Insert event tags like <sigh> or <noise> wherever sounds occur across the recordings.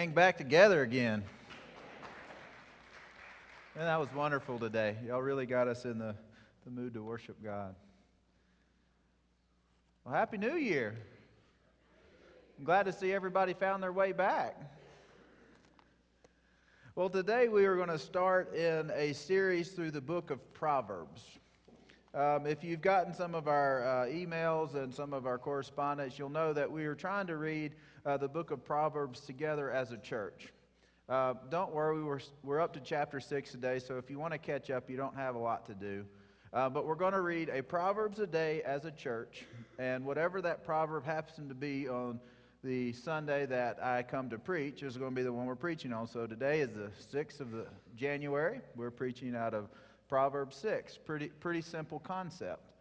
Hang back together again. And that was wonderful today. Y'all really got us in the, the mood to worship God. Well, Happy New Year. I'm glad to see everybody found their way back. Well, today we are going to start in a series through the book of Proverbs. Um, if you've gotten some of our uh, emails and some of our correspondence, you'll know that we are trying to read uh, the book of Proverbs together as a church. Uh, don't worry, we're, we're up to chapter 6 today, so if you want to catch up, you don't have a lot to do. Uh, but we're going to read a Proverbs a day as a church, and whatever that proverb happens to be on the Sunday that I come to preach is going to be the one we're preaching on. So today is the 6th of the January. We're preaching out of Proverbs 6. Pretty, pretty simple concept.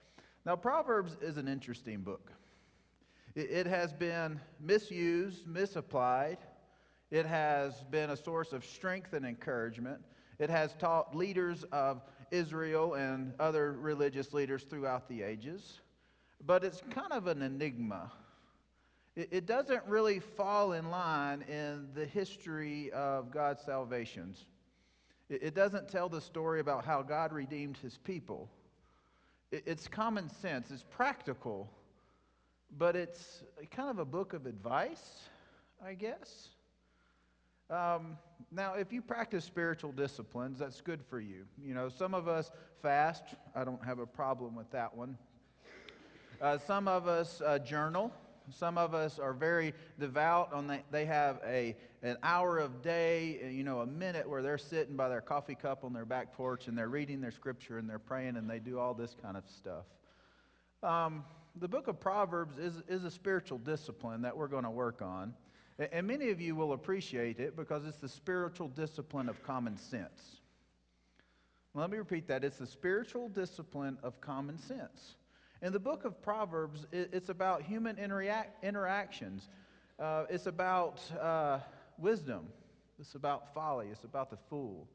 Now, Proverbs is an interesting book. It, it has been misused, misapplied. It has been a source of strength and encouragement. It has taught leaders of Israel and other religious leaders throughout the ages. But it's kind of an enigma. It, it doesn't really fall in line in the history of God's salvations. It doesn't tell the story about how God redeemed his people. It's common sense, it's practical, but it's kind of a book of advice, I guess. Um, now, if you practice spiritual disciplines, that's good for you. You know, some of us fast. I don't have a problem with that one. Uh, some of us uh, journal. Some of us are very devout. On the, they have a, an hour of day, you know, a minute where they're sitting by their coffee cup on their back porch and they're reading their scripture and they're praying and they do all this kind of stuff. Um, the book of Proverbs is, is a spiritual discipline that we're going to work on. And many of you will appreciate it because it's the spiritual discipline of common sense. Let me repeat that. It's the spiritual discipline of common sense. In the book of Proverbs, it's about human interac- interactions. Uh, it's about uh, wisdom. It's about folly. It's about the fool.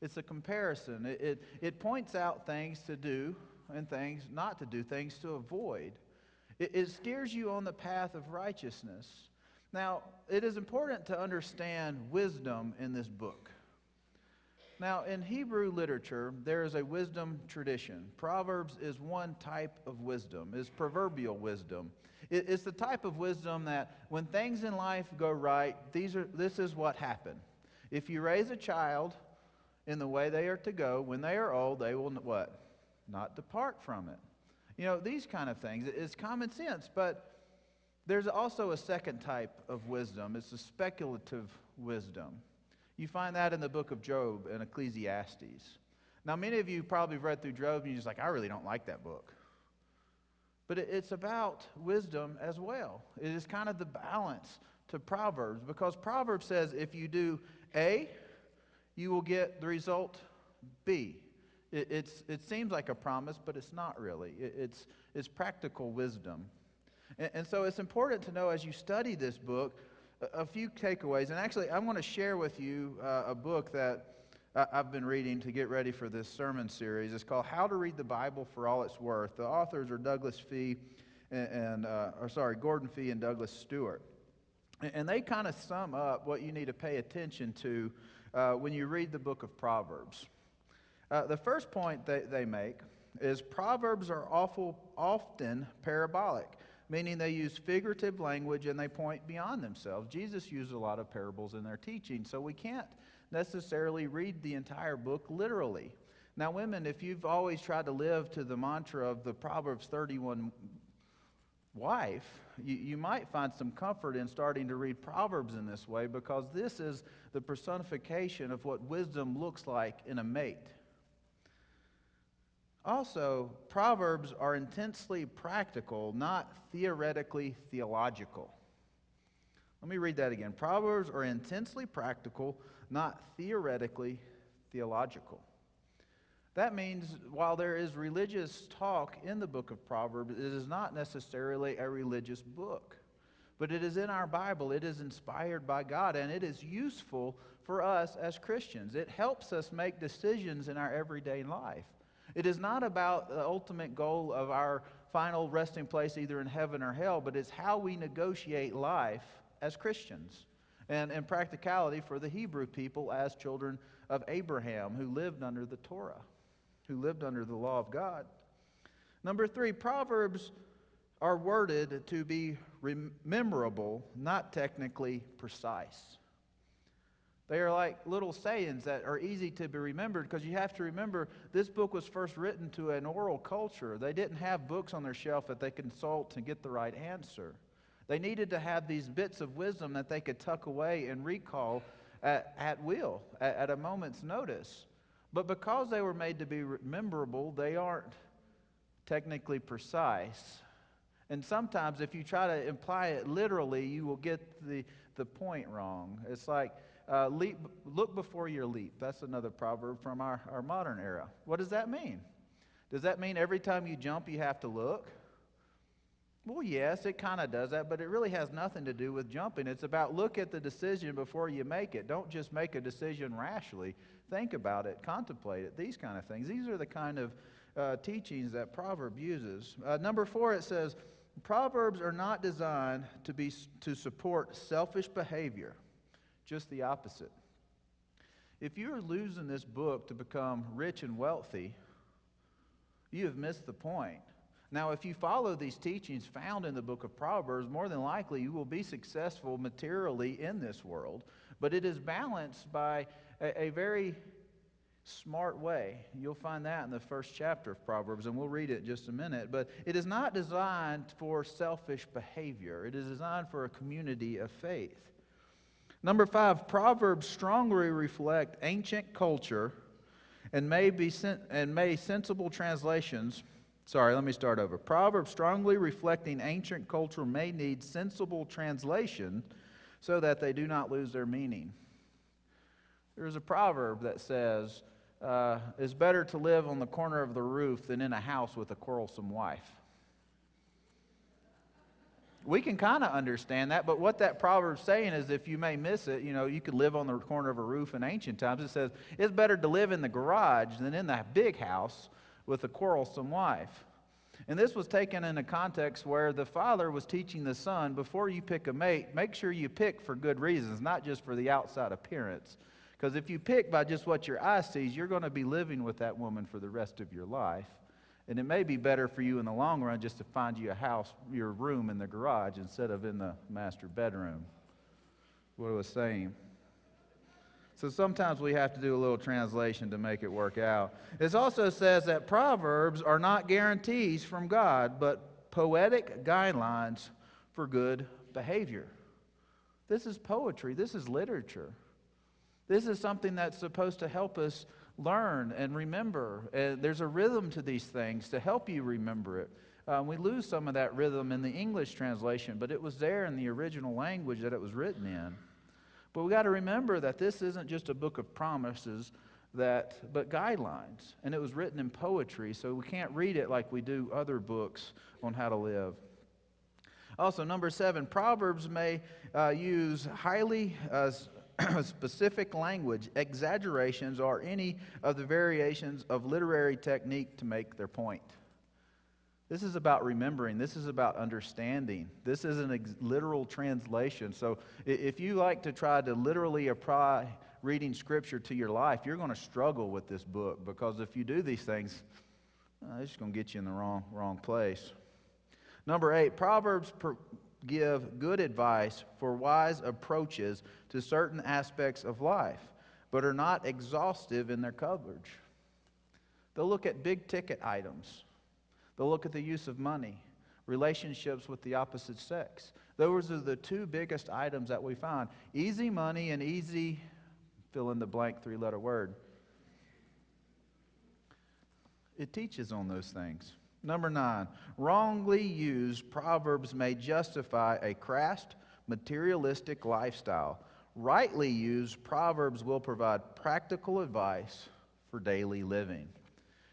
It's a comparison. It, it, it, points out things to do and things not to do, things to avoid. It, it steers you on the path of righteousness. Now, it is important to understand wisdom in this book. Now, in Hebrew literature, there is a wisdom tradition. Proverbs is one type of wisdom, is proverbial wisdom. It's the type of wisdom that when things in life go right, these are, this is what happened. If you raise a child in the way they are to go, when they are old, they will what? Not depart from it. You know, these kind of things. It's common sense, but there's also a second type of wisdom. It's a speculative wisdom. You find that in the book of Job and Ecclesiastes. Now, many of you probably read through Job and you're just like, I really don't like that book. But it's about wisdom as well. It is kind of the balance to Proverbs because Proverbs says if you do A, you will get the result B. It, it's, it seems like a promise, but it's not really. It, it's, it's practical wisdom. And, and so it's important to know as you study this book a few takeaways. And actually, I want to share with you uh, a book that I've been reading to get ready for this sermon series. It's called How to Read the Bible for All It's Worth. The authors are Douglas Fee and, and uh, or sorry, Gordon Fee and Douglas Stuart. And they kind of sum up what you need to pay attention to uh, when you read the book of Proverbs. Uh, the first point that they make is Proverbs are awful, often parabolic meaning they use figurative language and they point beyond themselves. Jesus used a lot of parables in their teaching, so we can't necessarily read the entire book literally. Now, women, if you've always tried to live to the mantra of the Proverbs 31 wife, you, you might find some comfort in starting to read Proverbs in this way because this is the personification of what wisdom looks like in a mate. Also, Proverbs are intensely practical, not theoretically theological. Let me read that again. Proverbs are intensely practical, not theoretically theological. That means while there is religious talk in the book of Proverbs, it is not necessarily a religious book. But it is in our Bible, it is inspired by God, and it is useful for us as Christians. It helps us make decisions in our everyday life. It is not about the ultimate goal of our final resting place, either in heaven or hell, but it's how we negotiate life as Christians. and, and practicality for the Hebrew people as children of Abraham who lived under the Torah, who lived under the law of God. Number three, Proverbs are worded to be memorable, not technically precise. They are like little sayings that are easy to be remembered because you have to remember this book was first written to an oral culture. They didn't have books on their shelf that they consult to get the right answer. They needed to have these bits of wisdom that they could tuck away and recall at, at will, at, at a moment's notice. But because they were made to be memorable, they aren't technically precise. And sometimes, if you try to imply it literally, you will get the, the point wrong. It's like, uh, leap, look before your leap. That's another proverb from our, our modern era. What does that mean? Does that mean every time you jump, you have to look? Well, yes, it kind of does that, but it really has nothing to do with jumping. It's about look at the decision before you make it. Don't just make a decision rashly. Think about it, contemplate it, these kind of things. These are the kind of uh, teachings that Proverb uses. Uh, number four, it says, Proverbs are not designed to, be, to support selfish behavior, just the opposite. If you're losing this book to become rich and wealthy, you have missed the point. Now, if you follow these teachings found in the book of Proverbs, more than likely you will be successful materially in this world, but it is balanced by a, a very smart way. You'll find that in the first chapter of Proverbs, and we'll read it just a minute. But it is not designed for selfish behavior, it is designed for a community of faith. Number five, Proverbs strongly reflect ancient culture and may, be sen- and may sensible translations Sorry, let me start over. Proverbs strongly reflecting ancient culture may need sensible translation so that they do not lose their meaning. There's a proverb that says, uh, It's better to live on the corner of the roof than in a house with a quarrelsome wife. We can kind of understand that, but what that proverb's saying is if you may miss it, you know, you could live on the corner of a roof in ancient times. It says, It's better to live in the garage than in the big house with a quarrelsome wife. And this was taken in a context where the father was teaching the son before you pick a mate, make sure you pick for good reasons, not just for the outside appearance. Because if you pick by just what your eye sees, you're going to be living with that woman for the rest of your life. And it may be better for you in the long run just to find you a house, your room in the garage instead of in the master bedroom. What I was saying. So sometimes we have to do a little translation to make it work out. It also says that Proverbs are not guarantees from God, but poetic guidelines for good behavior. This is poetry, this is literature. This is something that's supposed to help us learn and remember. And there's a rhythm to these things to help you remember it. Um, we lose some of that rhythm in the English translation, but it was there in the original language that it was written in. But we got to remember that this isn't just a book of promises, that but guidelines, and it was written in poetry, so we can't read it like we do other books on how to live. Also, number seven, Proverbs may uh, use highly uh, <clears throat> specific language, exaggerations, or any of the variations of literary technique to make their point. This is about remembering. This is about understanding. This is a ex- literal translation. So if you like to try to literally apply reading Scripture to your life, you're going to struggle with this book because if you do these things, uh, it's going to get you in the wrong, wrong place. Number eight, Proverbs per- give good advice for wise approaches to certain aspects of life, but are not exhaustive in their coverage. They'll look at big ticket items They'll look at the use of money, relationships with the opposite sex. Those are the two biggest items that we find easy money and easy fill in the blank three letter word. It teaches on those things. Number nine, wrongly used, Proverbs may justify a crass, materialistic lifestyle. Rightly used, Proverbs will provide practical advice for daily living.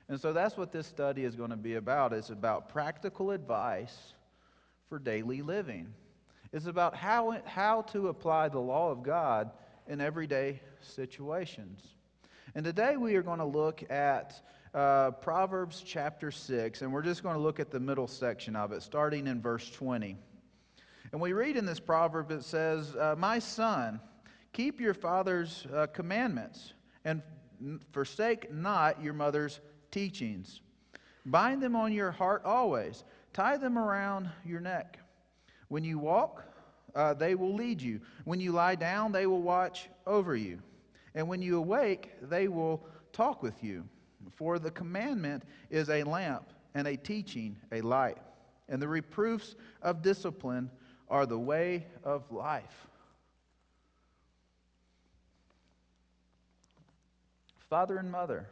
And so that's what this study is going to be about. It's about practical advice for daily living. It's about how, how to apply the law of God in everyday situations. And today we are going to look at uh, Proverbs chapter 6, and we're just going to look at the middle section of it, starting in verse 20. And we read in this proverb, it says, uh, My son, Keep your father's uh, commandments and forsake not your mother's teachings. Bind them on your heart always, tie them around your neck. When you walk, uh, they will lead you. When you lie down, they will watch over you. And when you awake, they will talk with you. For the commandment is a lamp, and a teaching a light. And the reproofs of discipline are the way of life. Father and mother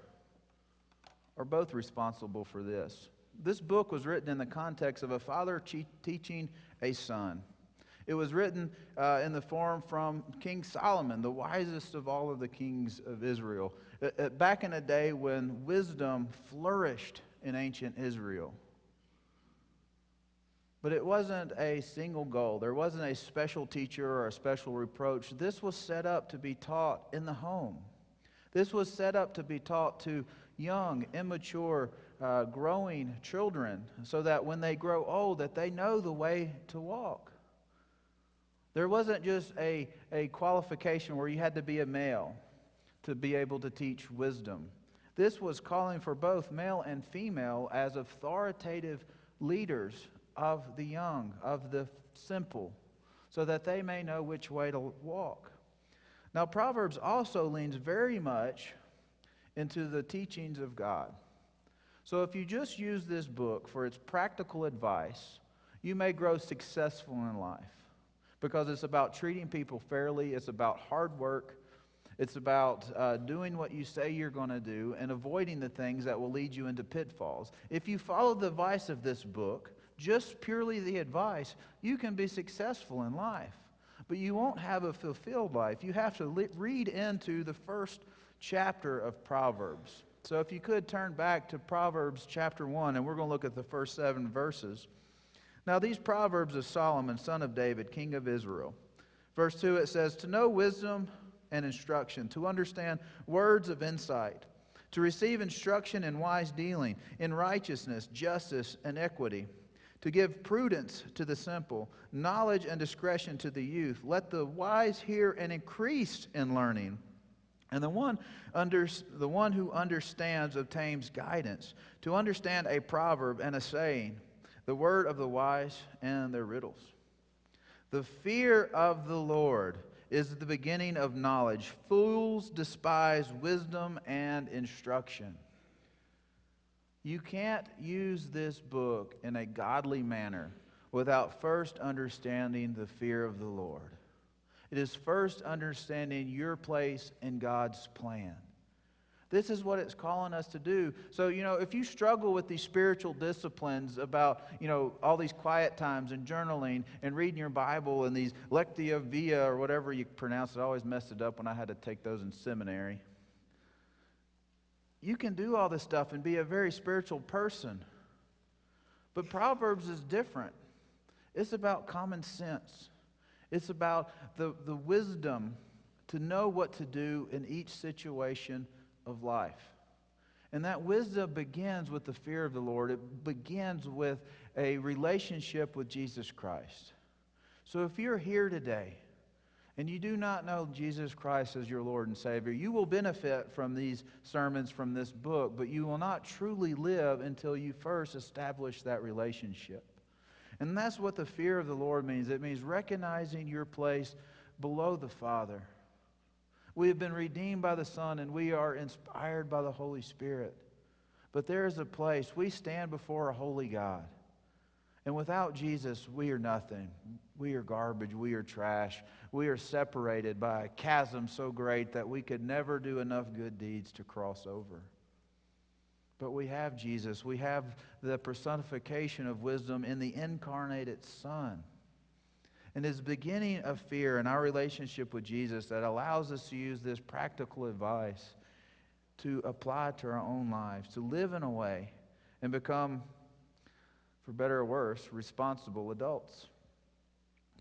are both responsible for this. This book was written in the context of a father teaching a son. It was written uh, in the form from King Solomon, the wisest of all of the kings of Israel, uh, uh, back in a day when wisdom flourished in ancient Israel. But it wasn't a single goal. There wasn't a special teacher or a special reproach. This was set up to be taught in the home. This was set up to be taught to young, immature, uh, growing children so that when they grow old that they know the way to walk. There wasn't just a, a qualification where you had to be a male to be able to teach wisdom. This was calling for both male and female as authoritative leaders of the young, of the simple, so that they may know which way to walk. Now, Proverbs also leans very much into the teachings of God. So, if you just use this book for its practical advice, you may grow successful in life because it's about treating people fairly, it's about hard work, it's about uh, doing what you say you're going to do and avoiding the things that will lead you into pitfalls. If you follow the advice of this book, just purely the advice, you can be successful in life. But you won't have a fulfilled life. You have to read into the first chapter of Proverbs. So if you could turn back to Proverbs chapter 1, and we're going to look at the first seven verses. Now, these Proverbs of Solomon, son of David, king of Israel. Verse 2, it says, To know wisdom and instruction, to understand words of insight, to receive instruction in wise dealing, in righteousness, justice, and equity, to give prudence to the simple, knowledge and discretion to the youth. Let the wise hear and increase in learning. And the one, under, the one who understands obtains guidance, to understand a proverb and a saying the word of the wise and their riddles. The fear of the Lord is the beginning of knowledge. Fools despise wisdom and instruction. You can't use this book in a godly manner without first understanding the fear of the Lord. It is first understanding your place in God's plan. This is what it's calling us to do. So, you know, if you struggle with these spiritual disciplines about, you know, all these quiet times and journaling and reading your Bible and these lectio via or whatever you pronounce it, I always messed it up when I had to take those in seminary. You can do all this stuff and be a very spiritual person. But Proverbs is different. It's about common sense. It's about the, the wisdom to know what to do in each situation of life. And that wisdom begins with the fear of the Lord. It begins with a relationship with Jesus Christ. So if you're here today and you do not know Jesus Christ as your Lord and Savior, you will benefit from these sermons from this book, but you will not truly live until you first establish that relationship. And that's what the fear of the Lord means it means recognizing your place below the Father we have been redeemed by the Son, and we are inspired by the Holy Spirit. But there is a place, we stand before a holy God. And without Jesus, we are nothing. We are garbage. We are trash. We are separated by a chasm so great that we could never do enough good deeds to cross over. But we have Jesus. We have the personification of wisdom in the incarnated Son and is beginning of fear in our relationship with Jesus that allows us to use this practical advice to apply to our own lives, to live in a way and become, for better or worse, responsible adults.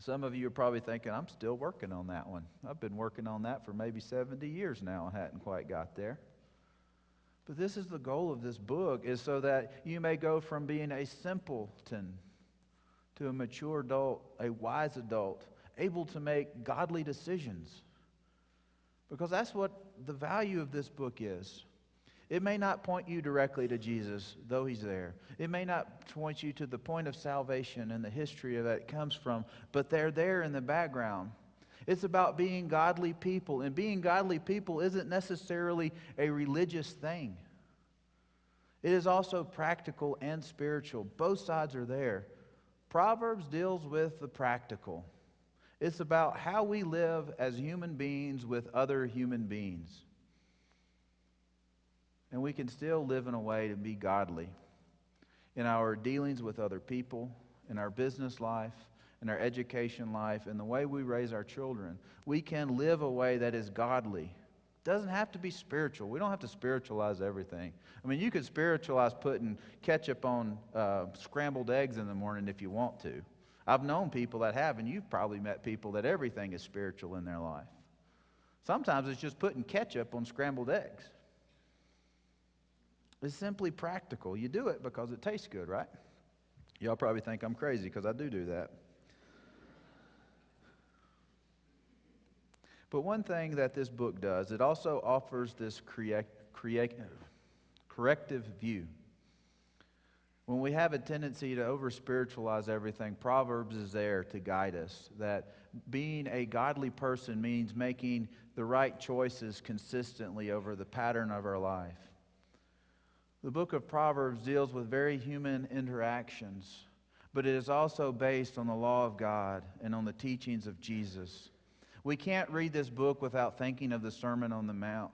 Some of you are probably thinking, I'm still working on that one. I've been working on that for maybe 70 years now and hadn't quite got there. But this is the goal of this book, is so that you may go from being a simpleton to a mature adult, a wise adult, able to make godly decisions. Because that's what the value of this book is. It may not point you directly to Jesus, though he's there. It may not point you to the point of salvation and the history that it comes from, but they're there in the background. It's about being godly people, and being godly people isn't necessarily a religious thing. It is also practical and spiritual. Both sides are there. Proverbs deals with the practical. It's about how we live as human beings with other human beings. And we can still live in a way to be godly in our dealings with other people, in our business life, in our education life, in the way we raise our children. We can live a way that is godly. Doesn't have to be spiritual. We don't have to spiritualize everything. I mean, you could spiritualize putting ketchup on uh, scrambled eggs in the morning if you want to. I've known people that have, and you've probably met people that everything is spiritual in their life. Sometimes it's just putting ketchup on scrambled eggs. It's simply practical. You do it because it tastes good, right? Y'all probably think I'm crazy because I do do that. But one thing that this book does, it also offers this create, create, corrective view. When we have a tendency to over spiritualize everything, Proverbs is there to guide us. That being a godly person means making the right choices consistently over the pattern of our life. The book of Proverbs deals with very human interactions, but it is also based on the law of God and on the teachings of Jesus. We can't read this book without thinking of the Sermon on the Mount.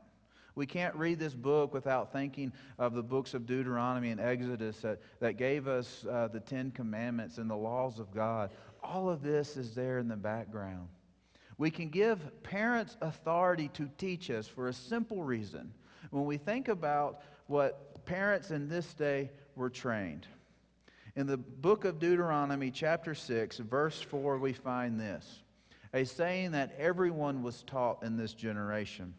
We can't read this book without thinking of the books of Deuteronomy and Exodus that, that gave us uh, the Ten Commandments and the laws of God. All of this is there in the background. We can give parents authority to teach us for a simple reason. When we think about what parents in this day were trained. In the book of Deuteronomy, chapter 6, verse 4, we find this a saying that everyone was taught in this generation.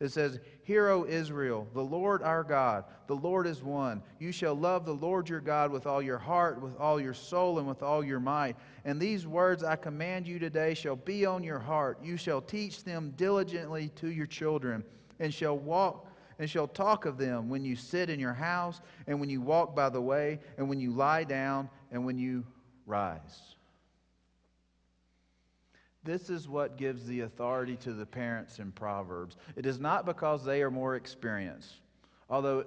It says, Hear, O Israel, the Lord our God, the Lord is one. You shall love the Lord your God with all your heart, with all your soul, and with all your might. And these words I command you today shall be on your heart. You shall teach them diligently to your children, and shall walk and shall talk of them when you sit in your house, and when you walk by the way, and when you lie down, and when you rise. This is what gives the authority to the parents in Proverbs. It is not because they are more experienced, although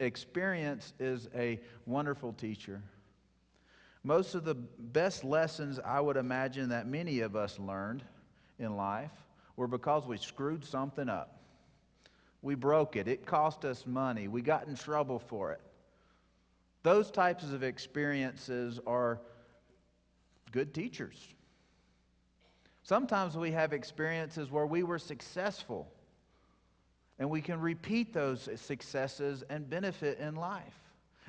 experience is a wonderful teacher. Most of the best lessons I would imagine that many of us learned in life were because we screwed something up. We broke it, it cost us money, we got in trouble for it. Those types of experiences are good teachers. Sometimes we have experiences where we were successful, and we can repeat those successes and benefit in life.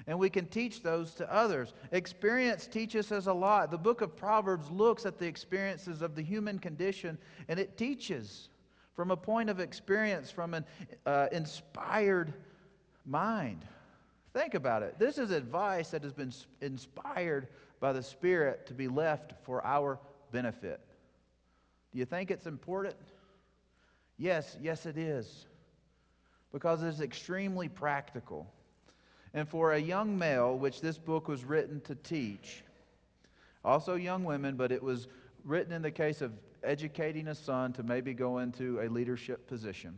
And we can teach those to others. Experience teaches us a lot. The book of Proverbs looks at the experiences of the human condition, and it teaches from a point of experience, from an uh, inspired mind. Think about it. This is advice that has been inspired by the Spirit to be left for our benefit. Do you think it's important? Yes, yes, it is. Because it's extremely practical. And for a young male, which this book was written to teach, also young women, but it was written in the case of educating a son to maybe go into a leadership position.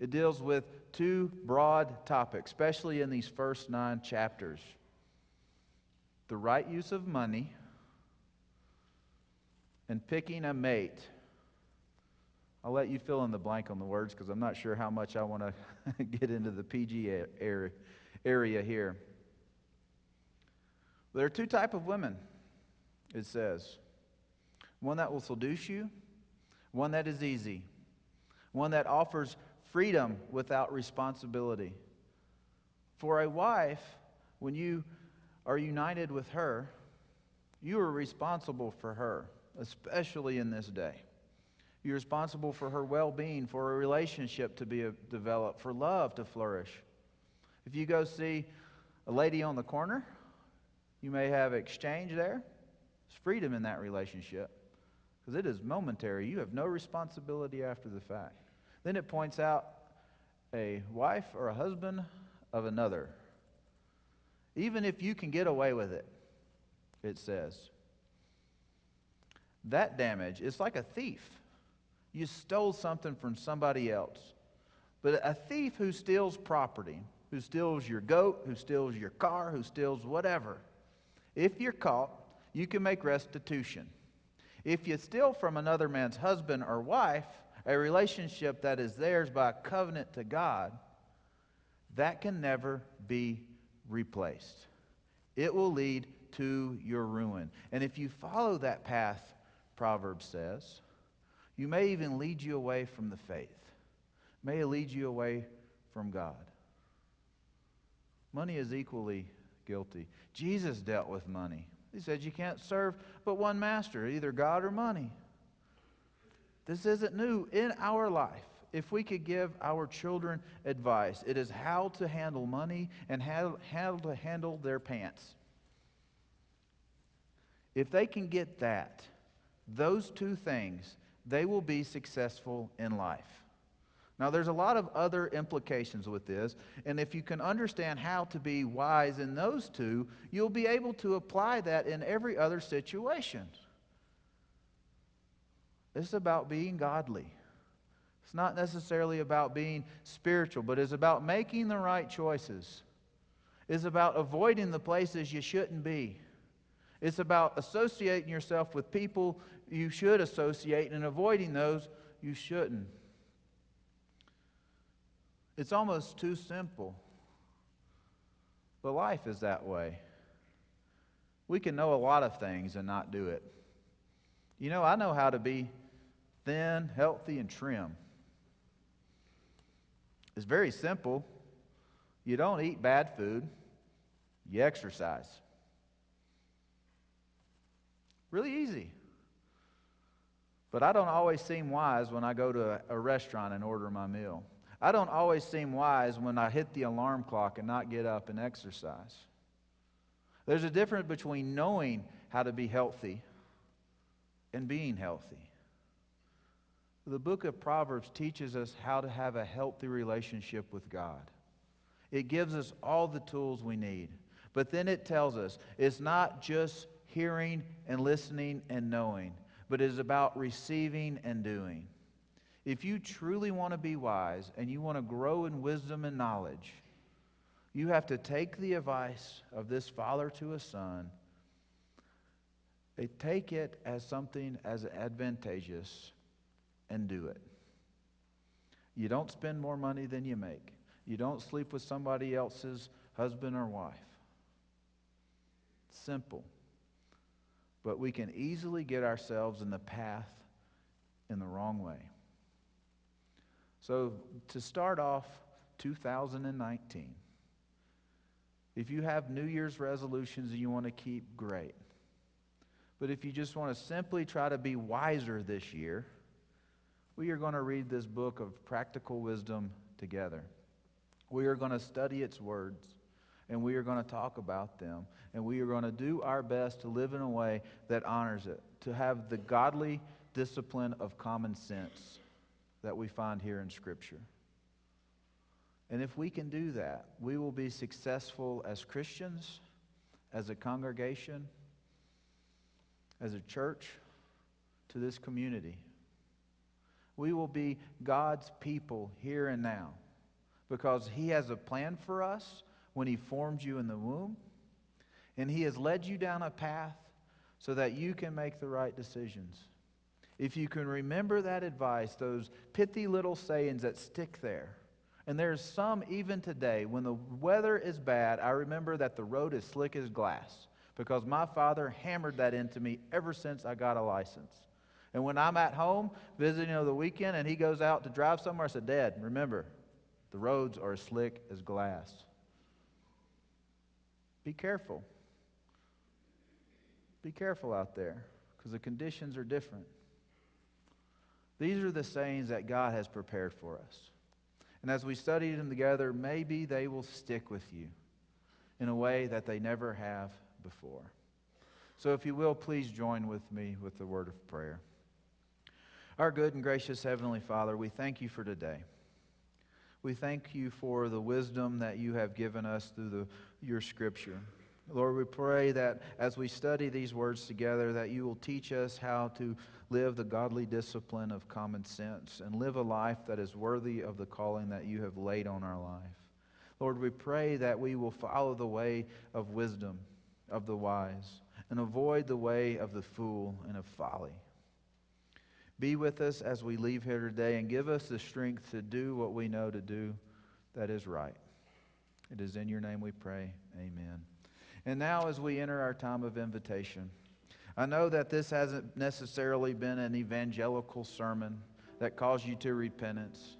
It deals with two broad topics, especially in these first nine chapters the right use of money and picking a mate. I'll let you fill in the blank on the words because I'm not sure how much I want to <laughs> get into the PG area here. There are two type of women, it says. One that will seduce you, one that is easy, one that offers freedom without responsibility. For a wife, when you are united with her, you are responsible for her especially in this day. You're responsible for her well being, for a relationship to be developed, for love to flourish. If you go see a lady on the corner, you may have exchange there. There's freedom in that relationship because it is momentary. You have no responsibility after the fact. Then it points out a wife or a husband of another. Even if you can get away with it, it says. That damage is like a thief. You stole something from somebody else. But a thief who steals property, who steals your goat, who steals your car, who steals whatever, if you're caught, you can make restitution. If you steal from another man's husband or wife, a relationship that is theirs by covenant to God, that can never be replaced. It will lead to your ruin. And if you follow that path, Proverbs says, you may even lead you away from the faith, may lead you away from God. Money is equally guilty. Jesus dealt with money. He said you can't serve but one master, either God or money. This isn't new in our life. If we could give our children advice, it is how to handle money and how, how to handle their pants. If they can get that, those two things, they will be successful in life. Now, there's a lot of other implications with this, and if you can understand how to be wise in those two, you'll be able to apply that in every other situation. It's about being godly. It's not necessarily about being spiritual, but it's about making the right choices. It's about avoiding the places you shouldn't be. It's about associating yourself with people you should associate and avoiding those you shouldn't. It's almost too simple. But life is that way. We can know a lot of things and not do it. You know, I know how to be thin, healthy, and trim. It's very simple. You don't eat bad food, you exercise. Really easy. But I don't always seem wise when I go to a, restaurant and order my meal. I don't always seem wise when I hit the alarm clock and not get up and exercise. There's a difference between knowing how to be healthy and being healthy. The book of Proverbs teaches us how to have a healthy relationship with God. It gives us all the tools we need. But then it tells us it's not just hearing and listening and knowing, but it is about receiving and doing. If you truly want to be wise and you want to grow in wisdom and knowledge, you have to take the advice of this father to a son. They take it as something as advantageous and do it. You don't spend more money than you make. You don't sleep with somebody else's husband or wife. Simple. But we can easily get ourselves in the path in the wrong way. So, to start off 2019, if you have New Year's resolutions and you want to keep, great. But if you just want to simply try to be wiser this year, we are going to read this book of practical wisdom together. We are going to study its words, and we are going to talk about them, and we are going to do our best to live in a way that honors it, to have the godly discipline of common sense that we find here in Scripture. And if we can do that, we will be successful as Christians, as a congregation, as a church, to this community. We will be God's people here and now because He has a plan for us when He formed you in the womb. And He has led you down a path so that you can make the right decisions. If you can remember that advice, those pithy little sayings that stick there, and there's some even today, when the weather is bad, I remember that the road is slick as glass because my father hammered that into me ever since I got a license. And when I'm at home visiting over the weekend and he goes out to drive somewhere, I said, Dad, remember, the roads are as slick as glass. Be careful. Be careful out there because the conditions are different. These are the sayings that God has prepared for us. And as we study them together, maybe they will stick with you in a way that they never have before. So, if you will, please join with me with the word of prayer. Our good and gracious Heavenly Father, we thank you for today. We thank you for the wisdom that you have given us through the, your scripture. Lord, we pray that as we study these words together, that you will teach us how to live the godly discipline of common sense and live a life that is worthy of the calling that you have laid on our life. Lord, we pray that we will follow the way of wisdom, of the wise, and avoid the way of the fool and of folly. Be with us as we leave here today and give us the strength to do what we know to do that is right. It is in your name we pray. Amen. And now, as we enter our time of invitation, I know that this hasn't necessarily been an evangelical sermon that calls you to repentance.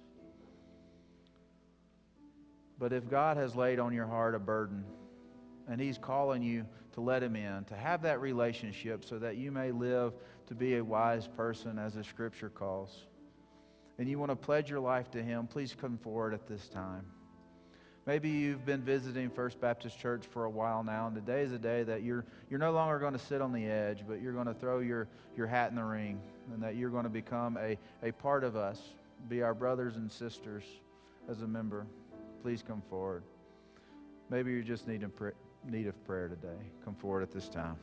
But if God has laid on your heart a burden and He's calling you to let Him in, to have that relationship so that you may live to be a wise person as the Scripture calls, and you want to pledge your life to Him, please come forward at this time. Maybe you've been visiting First Baptist Church for a while now, and today is a day that you're, you're no longer going to sit on the edge, but you're going to throw your, your hat in the ring, and that you're going to become a, a part of us, be our brothers and sisters as a member. Please come forward. Maybe you just need, a need of prayer today. Come forward at this time.